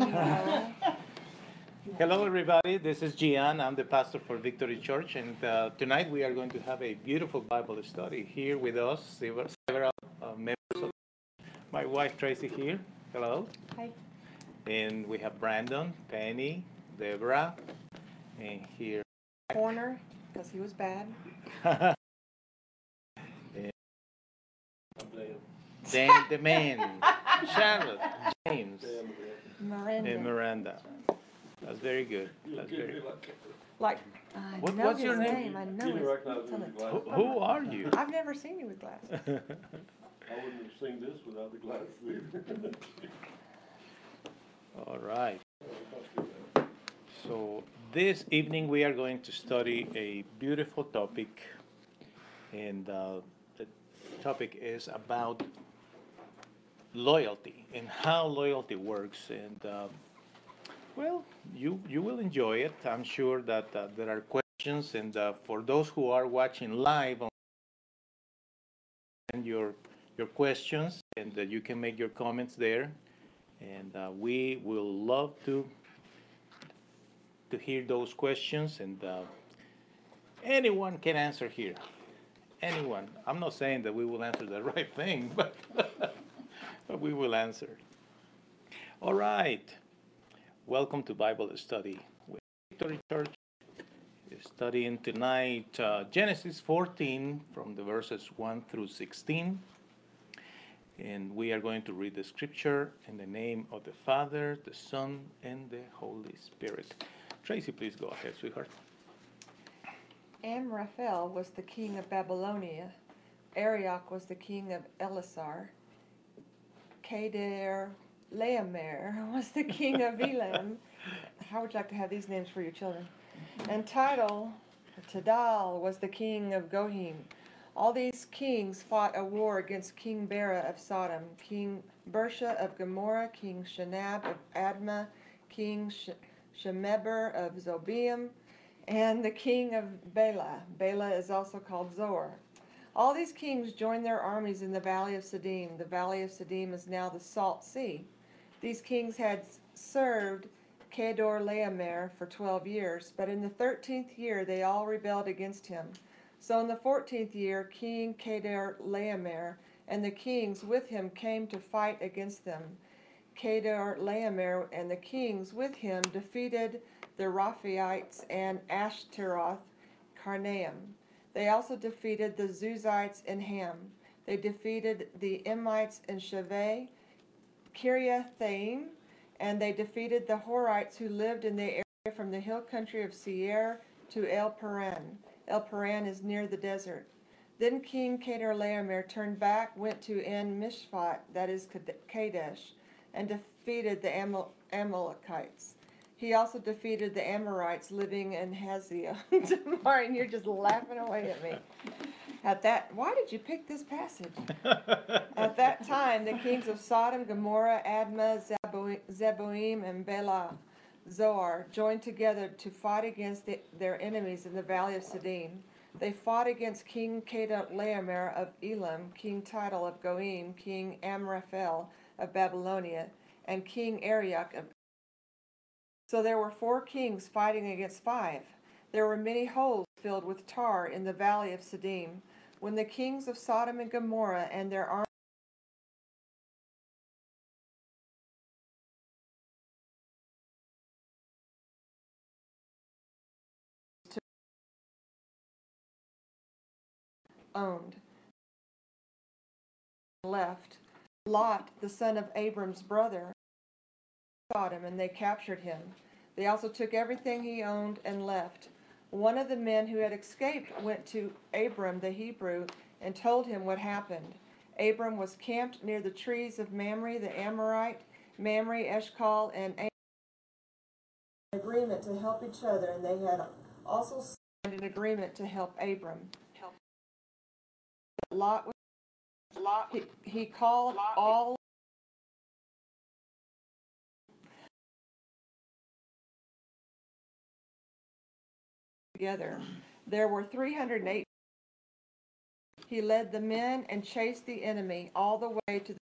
Hello, everybody. This is Gian. I'm the pastor for Victory Church, and uh, tonight we are going to have a beautiful Bible study here with us. Several several, uh, members of my wife Tracy here. Hello. Hi. And we have Brandon, Penny, Deborah, and here. Corner, because he was bad. Dan the man, Charlotte, James, Miranda. and Miranda. That's very good. That's very. Like, I What- know what's his your name? name. I know You his. recognize it's on me with Who, of who my- are you? I've never seen you with glasses. I wouldn't have seen this without the glasses. All right. So this evening we are going to study a beautiful topic, and uh, the topic is about loyalty and how loyalty works. And uh, well, you you will enjoy it. I'm sure that uh, there are questions, and uh, for those who are watching live, send your your questions, and uh, you can make your comments there and uh, we will love to to hear those questions and uh, anyone can answer here anyone i'm not saying that we will answer the right thing but but we will answer all right welcome to bible study with victory church studying tonight uh, genesis 14 from the verses 1 through 16 and we are going to read the scripture in the name of the Father, the Son, and the Holy Spirit. Tracy, please go ahead, sweetheart. Amraphel was the king of Babylonia. Arioch was the king of Ellasar. Kedar Laomer was the king of Elam. How would you like to have these names for your children? And Tidal, Tidal was the king of Goim. All these kings fought a war against King Bera of Sodom, King Birsha of Gomorrah, King Shinab of Admah, King Sh- Shemeber of Zobeim, and the king of Bela. Bela is also called Zoar. All these kings joined their armies in the valley of Siddim. The valley of Siddim is now the Salt Sea. These kings had served Kedor Laomer for twelve years, but in the thirteenth year they all rebelled against him. So in the fourteenth year, King Kedor Laomer and the kings with him came to fight against them. Kedor Laomer and the kings with him defeated the Rephaites and Ashtaroth Karnaim. They also defeated the Zuzites in Ham. They defeated the Emites in Shaveh, Kiriathaim, and they defeated the Horites who lived in the area from the hill country of Seir to El Paran. El Paran is near the desert. Then King Kedar Laomer turned back, went to En Mishpat, that is Kadesh, and defeated the Amal- Amalekites. He also defeated the Amorites living in Haziah. Martin, you're just laughing away at me. At that, why did you pick this passage? At that time, the kings of Sodom, Gomorrah, Admah, Zebo- Zeboim, and Bela, Zoar, joined together to fight against the, their enemies in the valley of Siddim. They fought against King Kedorlaomer of Elam, King Tidal of Goim, King Amraphel of Babylonia, and King Arioch of. So there were four kings fighting against five. There were many holes filled with tar in the valley of Siddim. When the kings of Sodom and Gomorrah and their armies owned left Lot, the son of Abram's brother, Sodom, and they captured him. They also took everything he owned and left. One of the men who had escaped went to Abram the Hebrew and told him what happened. Abram was camped near the trees of Mamre the Amorite, Mamre, Eshcol, and Am- agreement to help each other, and they had also signed an agreement to help Abram. Lot was Lot he, he called Lot- all together. There were 308. He led the men and chased the enemy all the way to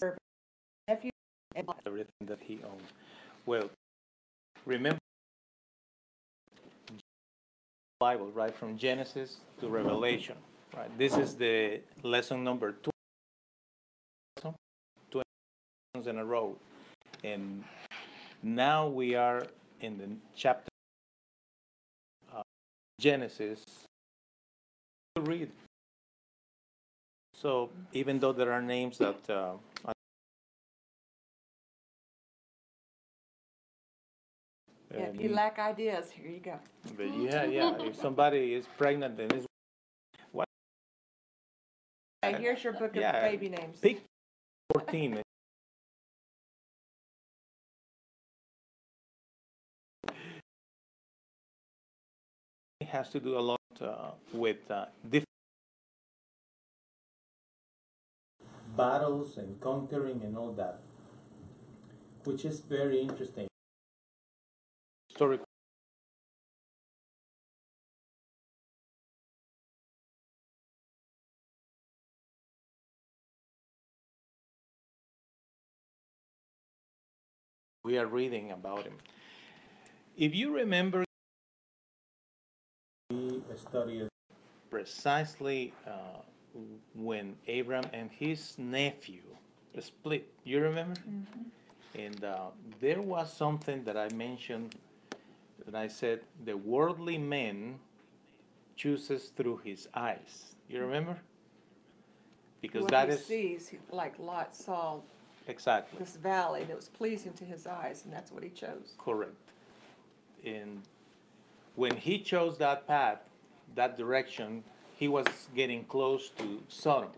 the nephew everything that he owns. Well, remember Bible, right, from Genesis to Revelation, right? This is the lesson number two, two lessons in a row, and now we are in the chapter uh, Genesis to read. So even though there are names that uh, Yeah, if you lack ideas, here you go. But yeah, yeah. If somebody is pregnant then is what Hey, here's your book of Yeah. baby names. pick fourteen. It has to do a lot uh, with uh, different battles and conquering and all that, which is very interesting. Historical. we are reading about him. If you remember, we studied precisely uh, when Abram and his nephew split. You remember? And uh, there was something that I mentioned that I said the worldly man chooses through his eyes. You remember? Because what that he is sees, he- like Lot saw exactly. this valley that was pleasing to his eyes, and that's what he chose. Correct. And when he chose that path, that direction, he was getting close to Sodom,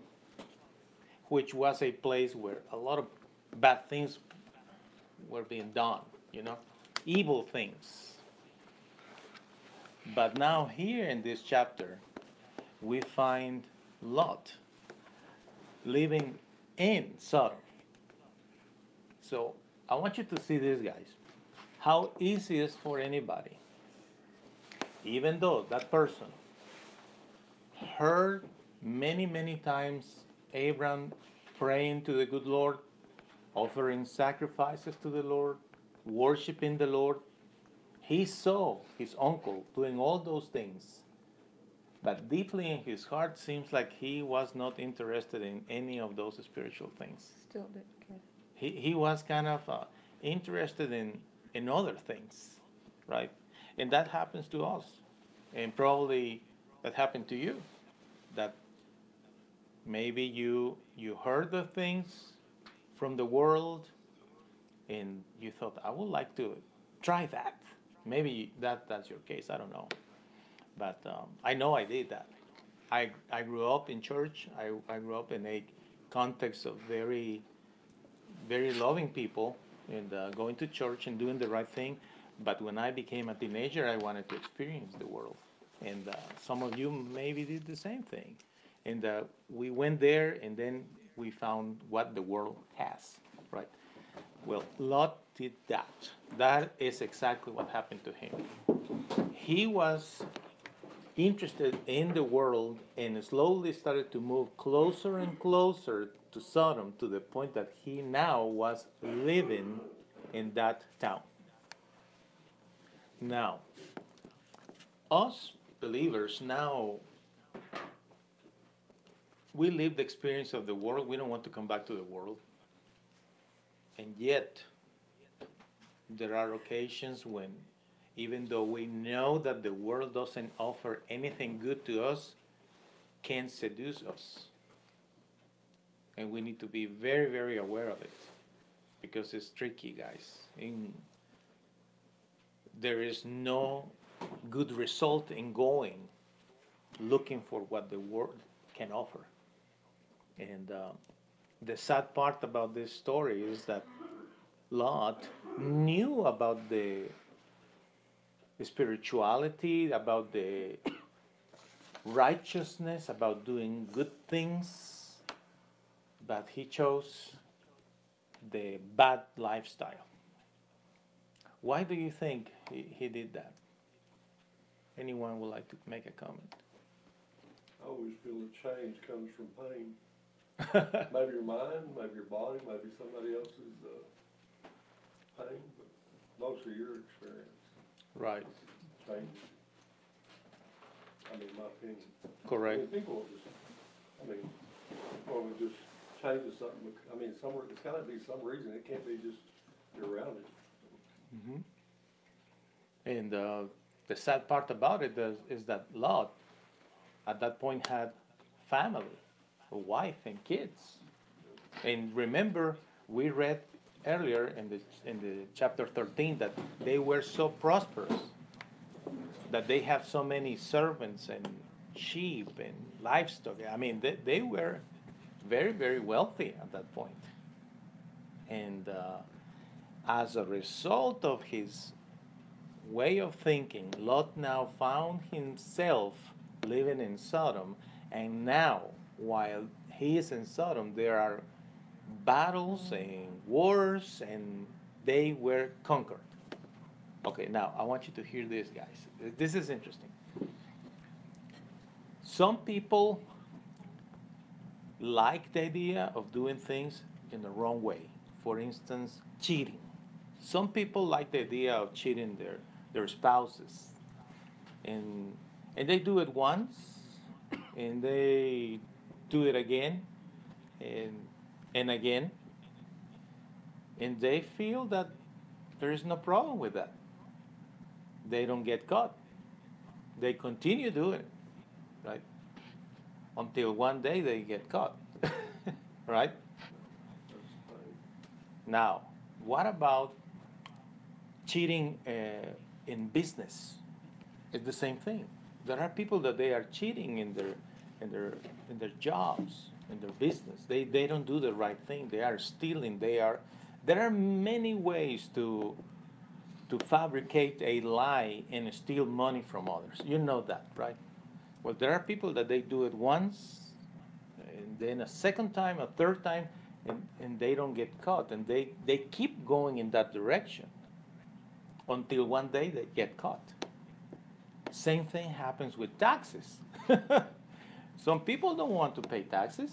which was a place where a lot of bad things were being done, you know, evil things. But now, here in this chapter, we find Lot living in Sodom. So I want you to see this, guys. How easy is for anybody, even though that person heard many, many times Abraham praying to the good Lord, offering sacrifices to the Lord, worshiping the Lord. He saw his uncle doing all those things. But deeply in his heart seems like he was not interested in any of those spiritual things Still didn't care. he, he was kind of uh, interested in in other things right and that happens to us and probably that happened to you that maybe you you heard the things from the world and you thought i would like to try that maybe that that's your case i don't know but um, i know i did that I, I grew up in church I, I grew up in a context of very very loving people and uh, going to church and doing the right thing. But when I became a teenager, I wanted to experience the world. And uh, some of you maybe did the same thing. And uh, we went there and then we found what the world has, right? Well, Lot did that. That is exactly what happened to him. He was interested in the world and slowly started to move closer and closer to Sodom to the point that he now was living in that town. Now, us believers now we live the experience of the world. We don't want to come back to the world. And yet, there are occasions when even though we know that the world doesn't offer anything good to us, can seduce us. And we need to be very, very aware of it because it's tricky, guys. In, there is no good result in going looking for what the world can offer. And uh, the sad part about this story is that Lot knew about the spirituality, about the righteousness, about doing good things, but he chose the bad lifestyle. Why do you think he, he did that? Anyone would like to make a comment? I always feel that change comes from pain. Maybe your mind, maybe your body, maybe somebody else's, uh, pain, but mostly your experience right, changes. I mean, my opinion. I correct. mean, people will just, I mean, or we just changes something, bec- I mean, somewhere, it's gotta be some reason, it can't be just you're around it. Mhm. And uh, the sad part about it is, is that Lot, at that point, had family, a wife and kids. And remember, we read earlier in the in the chapter 13 that they were so prosperous that they have so many servants and sheep and livestock. I mean, they, they were very, very wealthy at that point. And uh, as a result of his way of thinking, Lot now found himself living in Sodom, and now, while he is in Sodom, there are battles and wars, and they were conquered. Okay, now I want you to hear this, guys. This is interesting. Some people like the idea of doing things in the wrong way. For instance, cheating. Some people like the idea of cheating their, their spouses. And, and they do it once, and they do it again, and, and again. And they feel that there is no problem with that. They don't get caught. They continue doing it, right? Until one day they get caught, right? Now, what about cheating uh, in business? It's the same thing. There are people that they are cheating in their in their in their jobs, in their business. They they don't do the right thing. They are stealing. They are. There are many ways to to fabricate a lie and steal money from others. You know that, right? Well, there are people that they do it once, and then a second time, a third time, and, and they don't get caught, and they, they keep going in that direction until one day they get caught. Same thing happens with taxes. Some people don't want to pay taxes.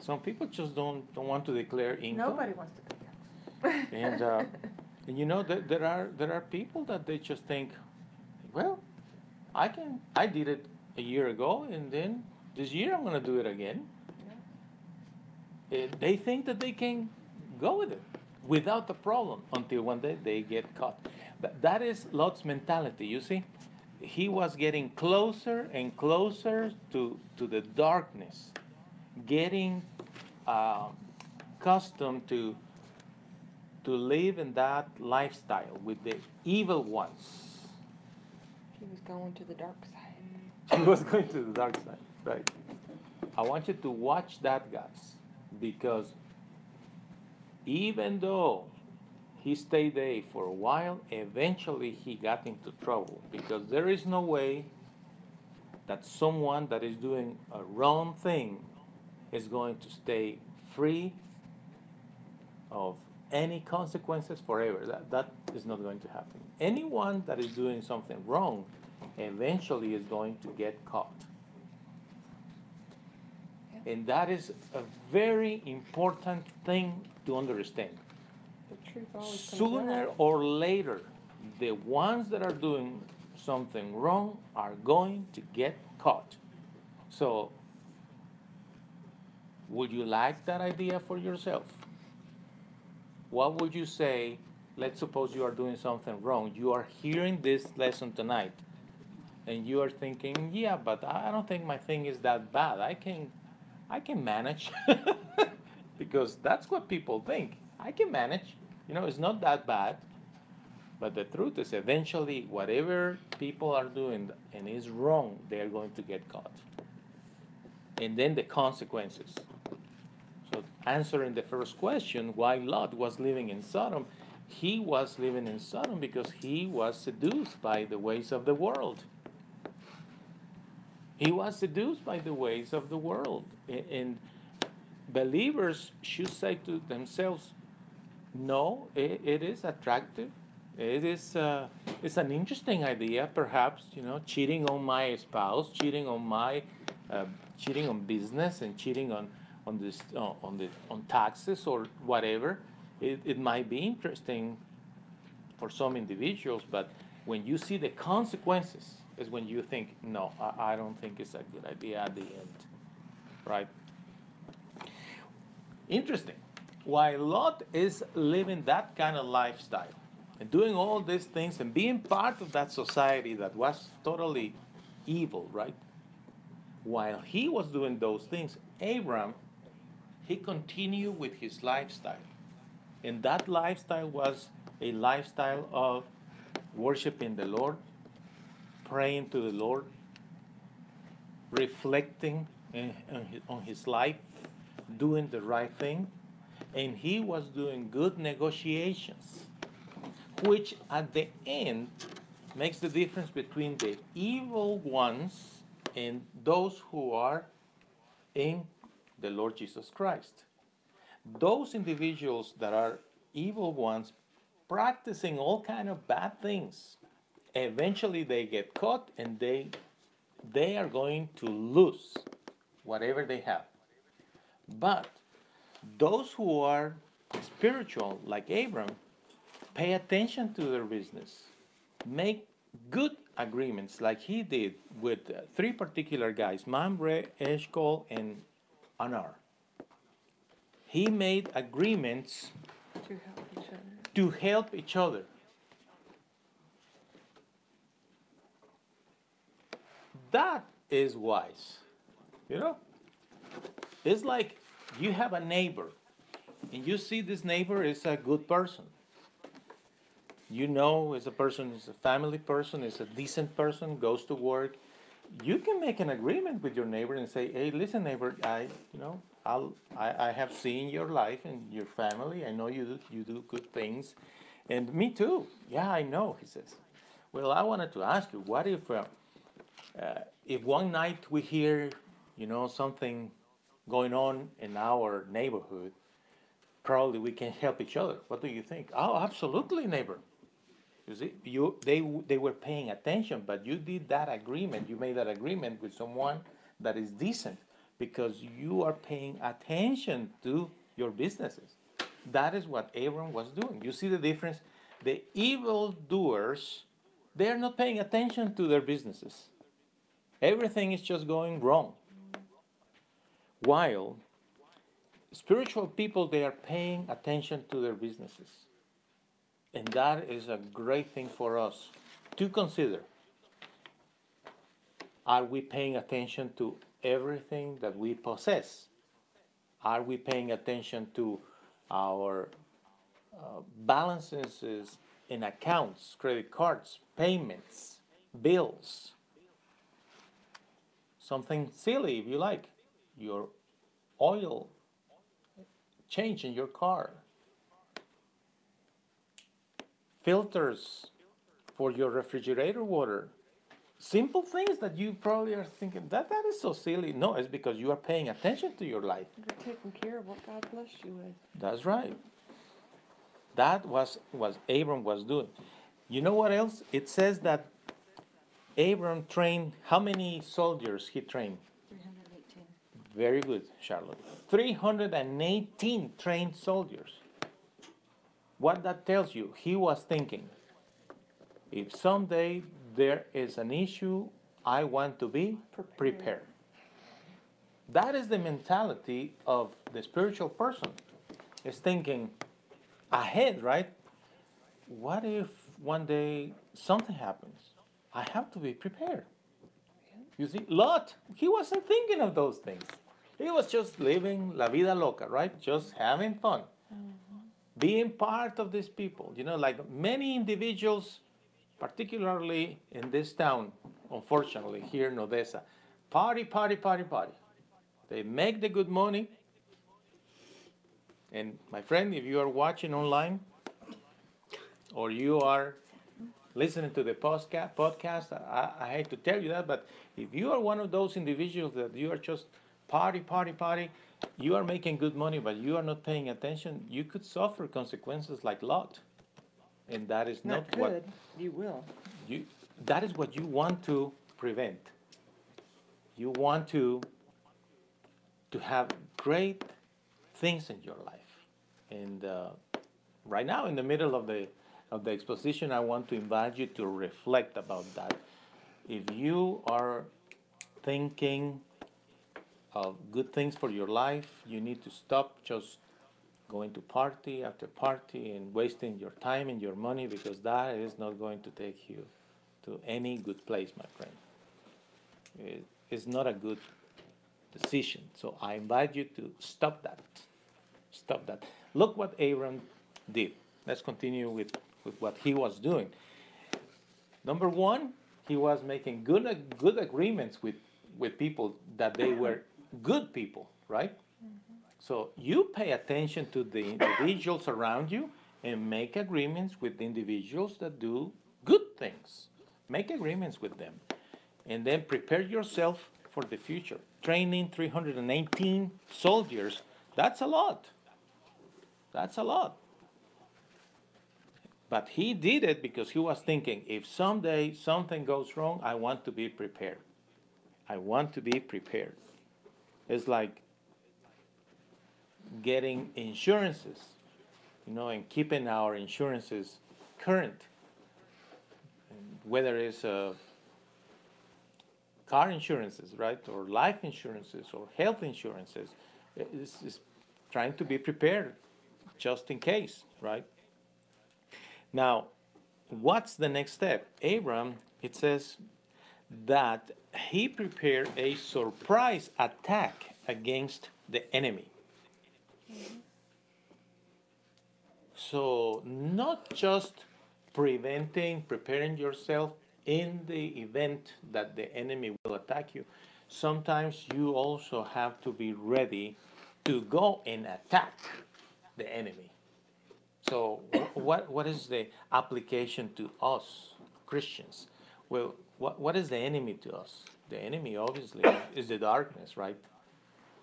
Some people just don't, don't want to declare income. Nobody wants to pay taxes. And, uh, and you know, there, there are there are people that they just think, well, I can I did it a year ago, and then this year I'm going to do it again. And they think that they can go with it without a problem until one day they get caught. But that is Lot's mentality. You see, he was getting closer and closer to to the darkness, getting uh, accustomed to to live in that lifestyle with the evil ones. He was going to the dark side. He was going to the dark side, right? I want you to watch that, guys, because even though he stayed there for a while, eventually he got into trouble because there is no way that someone that is doing a wrong thing is going to stay free of any consequences forever. That, that is not going to happen. Anyone that is doing something wrong eventually is going to get caught. And that is a very important thing to understand. The truth always comes Sooner or later, the ones that are doing something wrong are going to get caught. So, would you like that idea for yourself? What would you say? Let's suppose you are doing something wrong. You are hearing this lesson tonight, and you are thinking, "Yeah, but I don't think my thing is that bad. I can, I can manage," because that's what people think. I can manage. You know, it's not that bad. But the truth is, eventually, whatever people are doing and is wrong, they are going to get caught. And then the consequences. So, answering the first question, why Lot was living in Sodom, he was living in Sodom because he was seduced by the ways of the world. He was seduced by the ways of the world. And believers should say to themselves, no, it, it is attractive. It is uh, it's an interesting idea, perhaps, you know, cheating on my spouse, cheating on my, uh, cheating on business, and cheating on, on this uh, on the on taxes or whatever. It, it might be interesting for some individuals, but when you see the consequences, is when you think, no, I, I don't think it's a good idea at the end, right? Interesting. While Lot is living that kind of lifestyle and doing all these things and being part of that society that was totally evil, right? While he was doing those things, Abram, he continued with his lifestyle. And that lifestyle was a lifestyle of worshiping the Lord, praying to the Lord, reflecting eh, on his life, doing the right thing, and he was doing good negotiations, which at the end makes the difference between the evil ones and those who are in the Lord Jesus Christ. Those individuals that are evil ones practicing all kind of bad things eventually they get caught and they they are going to lose whatever they have but those who are spiritual like abram pay attention to their business make good agreements like he did with three particular guys mamre eshcol and anar he made agreements To help each other. to help each other. That is wise. You know? It's like you have a neighbor and you see this neighbor is a good person. You know is a person is a family person, is a decent person, goes to work. You can make an agreement with your neighbor and say, "Hey, listen, neighbor, I, you know, I'll, I, I have seen your life and your family. I know you do, you do good things, and me too. Yeah, I know." He says. Well, I wanted to ask you, what if, uh, uh, if one night we hear, you know, something going on in our neighborhood, probably we can help each other. What do you think? Oh, absolutely, neighbor. You see, you they they were paying attention, but you did that agreement. You made that agreement with someone that is decent because you are paying attention to your businesses. That is what Abram was doing. You see the difference? The evil doers, they are not paying attention to their businesses. Everything is just going wrong. While spiritual people, they are paying attention to their businesses. And that is a great thing for us to consider. Are we paying attention to everything that we possess? Are we paying attention to our uh, balances in accounts, credit cards, payments, bills? Something silly, if you like, your oil change in your car, filters for your refrigerator water. Simple things that you probably are thinking that that is so silly. No, it's because you are paying attention to your life. You're taking care of what God blessed you with. That's right. That was what Abram was doing. You know what else? It says that Abram trained how many soldiers he trained? 318. Very good, Charlotte. 318 trained soldiers. What that tells you, he was thinking, if someday there is an issue, I want to be Prepared. prepared. That is the mentality of the spiritual person. Is thinking ahead, right? What if one day something happens? I have to be prepared. You see, Lot, he wasn't thinking of those things. He was just living la vida loca, right? Just having fun. Being part of these people. You know, like many individuals, particularly in this town, unfortunately, here in Odessa, party, party, party, party. They make the good money. And my friend, if you are watching online or you are listening to the podcast, podcast I, I hate to tell you that, but if you are one of those individuals that you are just party, party, party, you are making good money, but you are not paying attention, you could suffer consequences like Lot. And that is not, Not what you will. you that is what you want to prevent. You want to to have great things in your life. And uh, right now, in the middle of the of the exposition, I want to invite you to reflect about that. If you are thinking of good things for your life, you need to stop just going to party after party and wasting your time and your money because that is not going to take you to any good place, my friend. It- It's not a good decision. So I invite you to stop that. Stop that. Look what Abram did. Let's continue with, with what he was doing. Number one, he was making good good agreements with, with people that they were good people, right? Mm-hmm. So you pay attention to the individuals around you and make agreements with individuals that do good things. Make agreements with them. And then prepare yourself for the future. Training 318 soldiers, that's a lot. That's a lot. But he did it because he was thinking if someday something goes wrong, I want to be prepared. I want to be prepared. It's like getting insurances, you know, and keeping our insurances current. Whether it's uh, car insurances, right, or life insurances, or health insurances, it's, it's trying to be prepared just in case, right? Now, what's the next step? Abram, it says that he prepared a surprise attack against the enemy. So, not just preventing, preparing yourself in the event that the enemy will attack you, sometimes you also have to be ready to go and attack the enemy. So, what, what is the application to us, Christians? Well, what, what is the enemy to us? The enemy, obviously, is the darkness, right?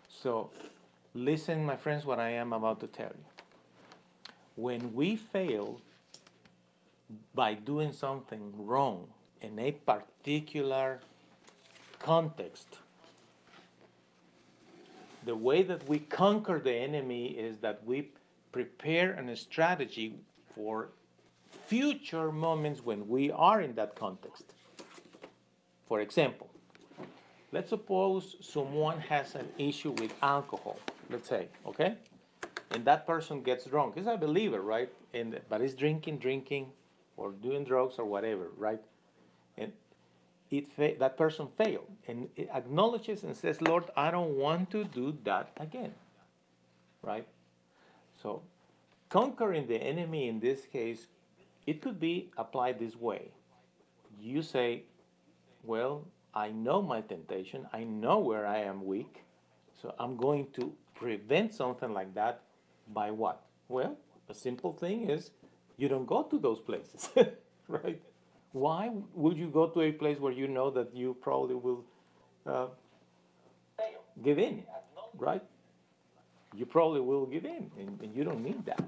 So, listen, my friends, what I am about to tell you. When we fail by doing something wrong in a particular context, the way that we conquer the enemy is that we prepare a strategy for future moments when we are in that context. For example, let's suppose someone has an issue with alcohol, let's say, okay? And that person gets drunk. He's a believer, right? And but he's drinking, drinking, or doing drugs or whatever, right? And it that person failed and acknowledges and says, Lord, I don't want to do that again, right? So, conquering the enemy in this case, it could be applied this way. You say, Well, I know my temptation, I know where I am weak, so I'm going to prevent something like that by what? Well, a simple thing is you don't go to those places, right? Why would you go to a place where you know that you probably will uh, give in, right? You probably will give in, and, and you don't need that.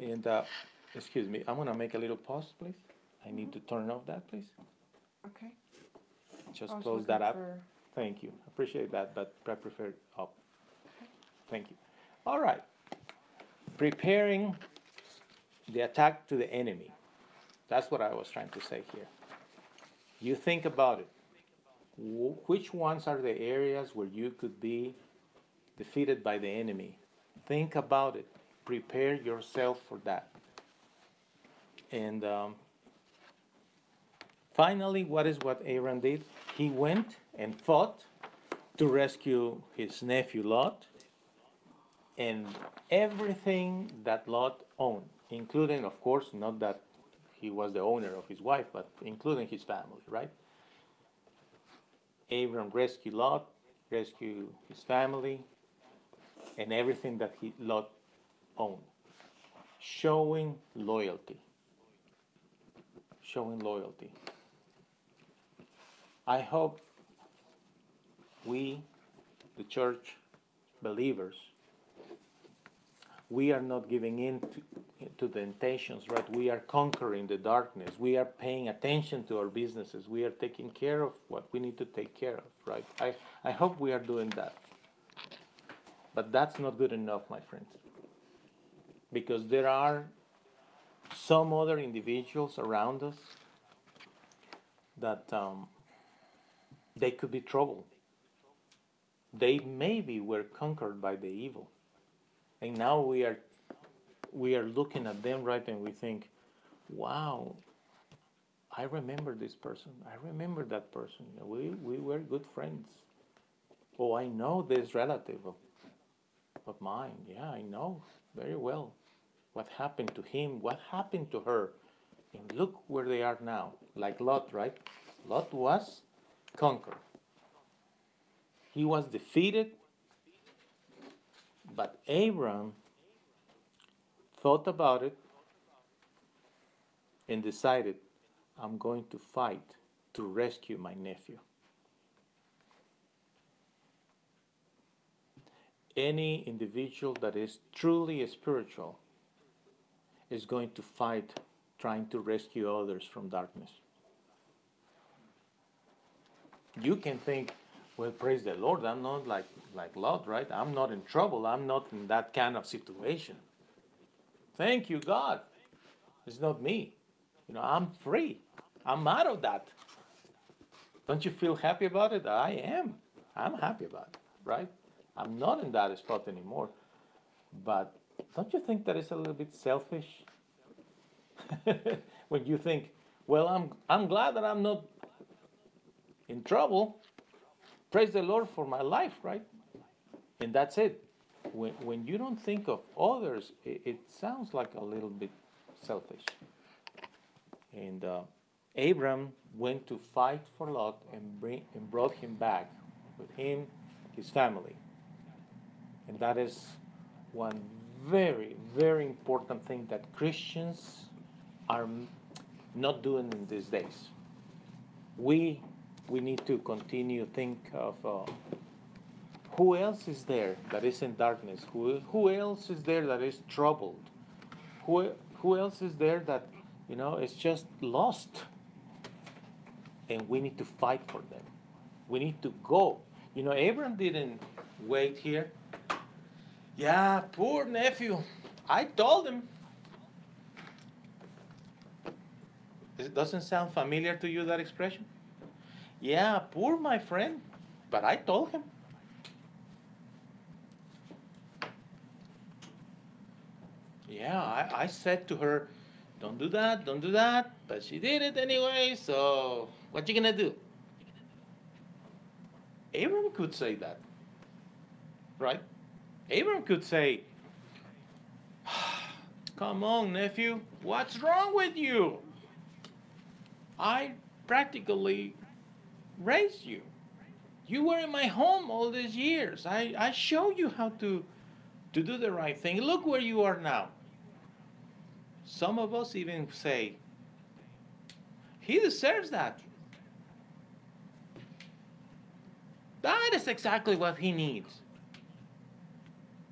And uh, excuse me, I'm gonna make a little pause, please. I need to turn off that, please. Okay. Just I was close that looking up. for- Thank you. Appreciate that, but I prefer it up. Thank you. All right. Preparing the attack to the enemy. That's what I was trying to say here. You think about it. Wh- Which ones are the areas where you could be defeated by the enemy? Think about it. Prepare yourself for that. And um, Finally, what is what Abram did? He went and fought to rescue his nephew Lot and everything that Lot owned, including, of course, not that he was the owner of his wife, but including his family, right? Abram rescued Lot, rescued his family, and everything that he, Lot owned, showing loyalty. Showing loyalty. I hope we, the church believers, we are not giving in to, to the temptations, right? We are conquering the darkness. We are paying attention to our businesses. We are taking care of what we need to take care of, right? I, I hope we are doing that. But that's not good enough, my friends. Because there are some other individuals around us that um, they could be troubled. They maybe were conquered by the evil. And now we are we are looking at them right and we think, wow, I remember this person. I remember that person. We, we were good friends. Oh, I know this relative of, of mine. Yeah, I know very well what happened to him, what happened to her. And look where they are now. Like Lot, right? Lot was conquered. He was defeated, but Abram thought about it and decided, I'm going to fight to rescue my nephew. Any individual that is truly spiritual is going to fight trying to rescue others from darkness. You can think, well, praise the Lord, I'm not like, like Lot, right? I'm not in trouble. I'm not in that kind of situation. Thank you, God. It's not me. You know, I'm free. I'm out of that. Don't you feel happy about it? I am. I'm happy about it, right? I'm not in that spot anymore. But don't you think that is a little bit selfish? when you think, well, I'm I'm glad that I'm not in trouble. Praise the Lord for my life, right? And that's it when, when you don't think of others, it, it sounds like a little bit selfish. And uh, Abram went to fight for Lot and, bring, and brought him back with him, his family. And that is one very, very important thing that Christians are not doing in these days. We, we need to continue think of uh, who else is there that is in darkness? Who, who else is there that is troubled? Who, who else is there that, you know, is just lost? And we need to fight for them. We need to go. You know, Abram didn't wait here. Yeah, poor nephew. I told him. It doesn't sound familiar to you, that expression? Yeah, poor my friend, but I told him. yeah, I, I said to her, don't do that, don't do that, but she did it anyway, so what you gonna do? Abram could say that, right? Abram could say, come on, nephew, what's wrong with you? I practically raised you. You were in my home all these years. I, I showed you how to, to do the right thing. Look where you are now. Some of us even say, he deserves that. That is exactly what he needs.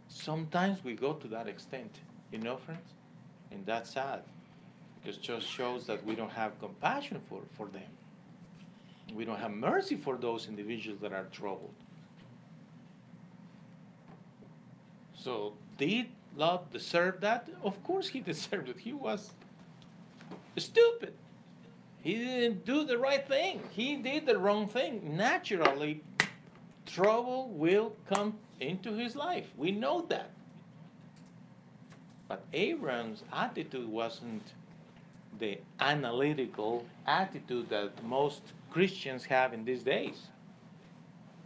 Sometimes we go to that extent, you know, friends? And that's sad. Because it just shows that we don't have compassion for, for them. We don't have mercy for those individuals that are troubled. So, did Lot deserve that? Of course he deserved it. He was stupid. He didn't do the right thing. He did the wrong thing. Naturally, trouble will come into his life. We know that. But Abram's attitude wasn't the analytical attitude that most Christians have in these days.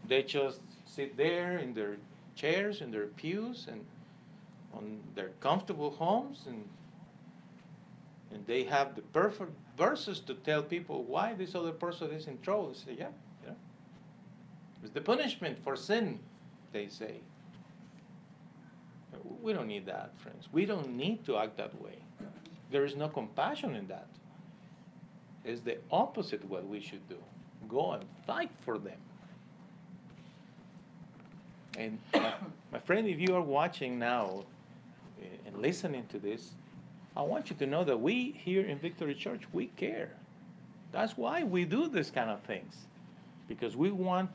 They just sit there in their chairs, in their pews, and on their comfortable homes and and they have the perfect verses to tell people why this other person is in trouble. They say, yeah, yeah. It's the punishment for sin, they say. We don't need that, friends. We don't need to act that way. There is no compassion in that. It's the opposite what we should do. Go and fight for them. And my, my friend, if you are watching now, eh, and listening to this, I want you to know that we here in Victory Church, we care. That's why we do this kind of things. Because we want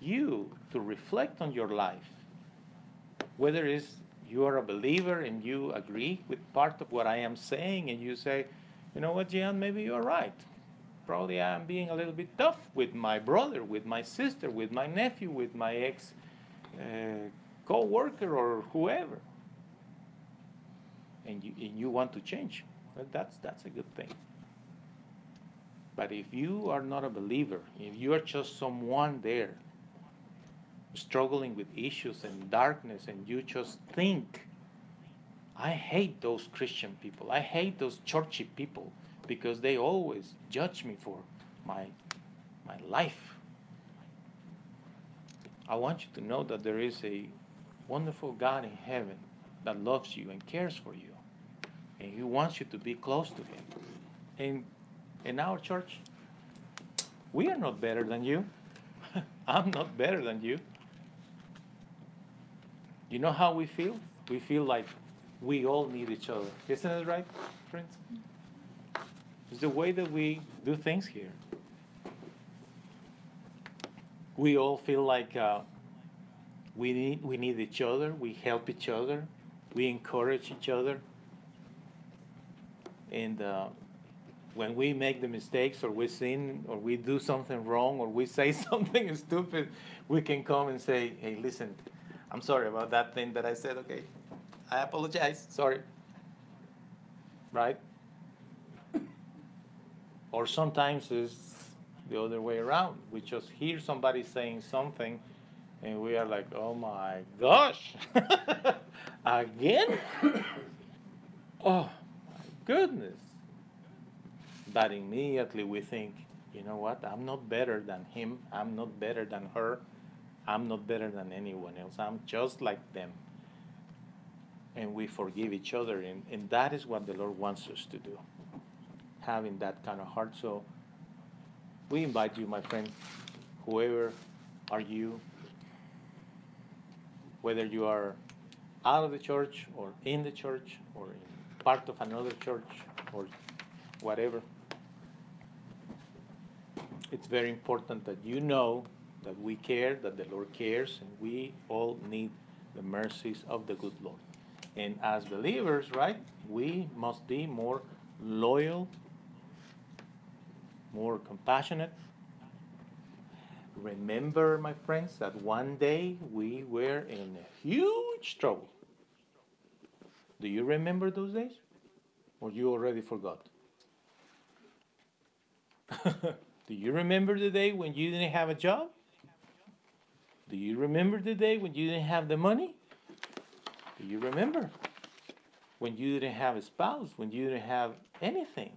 you to reflect on your life. Whether it's you are a believer and you agree with part of what I am saying and you say, you know what, Gian, maybe you're right. Probably I'm being a little bit tough with my brother, with my sister, with my nephew, with my ex uh, co worker or whoever. And you, and you want to change. Well, that's, that's a good thing. But if you are not a believer, if you are just someone there struggling with issues and darkness, and you just think, I hate those Christian people, I hate those churchy people because they always judge me for my, my life. I want you to know that there is a wonderful God in heaven that loves you and cares for you. And He wants you to be close to Him. And in our church, we are not better than you. I'm not better than you. You know how we feel? We feel like we all need each other. Isn't it right, friends? It's the way that we do things here. We all feel like uh, we need we need each other. We help each other. We encourage each other. And uh, when we make the mistakes, or we sin, or we do something wrong, or we say something stupid, we can come and say, "Hey, listen, I'm sorry about that thing that I said. Okay, I apologize. Sorry." Right? Or sometimes it's the other way around. We just hear somebody saying something and we are like, oh my gosh, again? oh my goodness. But immediately we think, you know what? I'm not better than him. I'm not better than her. I'm not better than anyone else. I'm just like them. And we forgive each other. And, and that is what the Lord wants us to do having that kind of heart. So we invite you, my friend, whoever are you, whether you are out of the church or in the church or in part of another church or whatever. It's very important that you know that we care, that the Lord cares, and we all need the mercies of the good Lord. And as believers, right, we must be more loyal more compassionate. Remember, my friends, that one day we were in huge trouble. Do you remember those days? Or you already forgot? Do you remember the day when you didn't have a job? Do you remember the day when you didn't have the money? Do you remember when you didn't have a spouse, when you didn't have anything?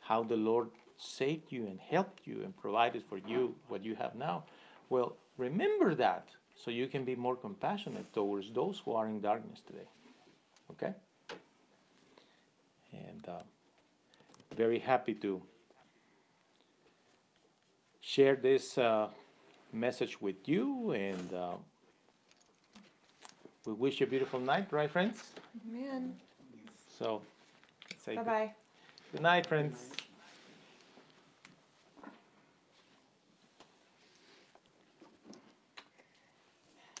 How the Lord saved you and helped you and provided for you what you have now. Well, remember that so you can be more compassionate towards those who are in darkness today. Okay? And uh, very happy to share this uh, message with you. And uh, we wish you a beautiful night, right, friends? Amen. So, say Bye bye. good night, friends.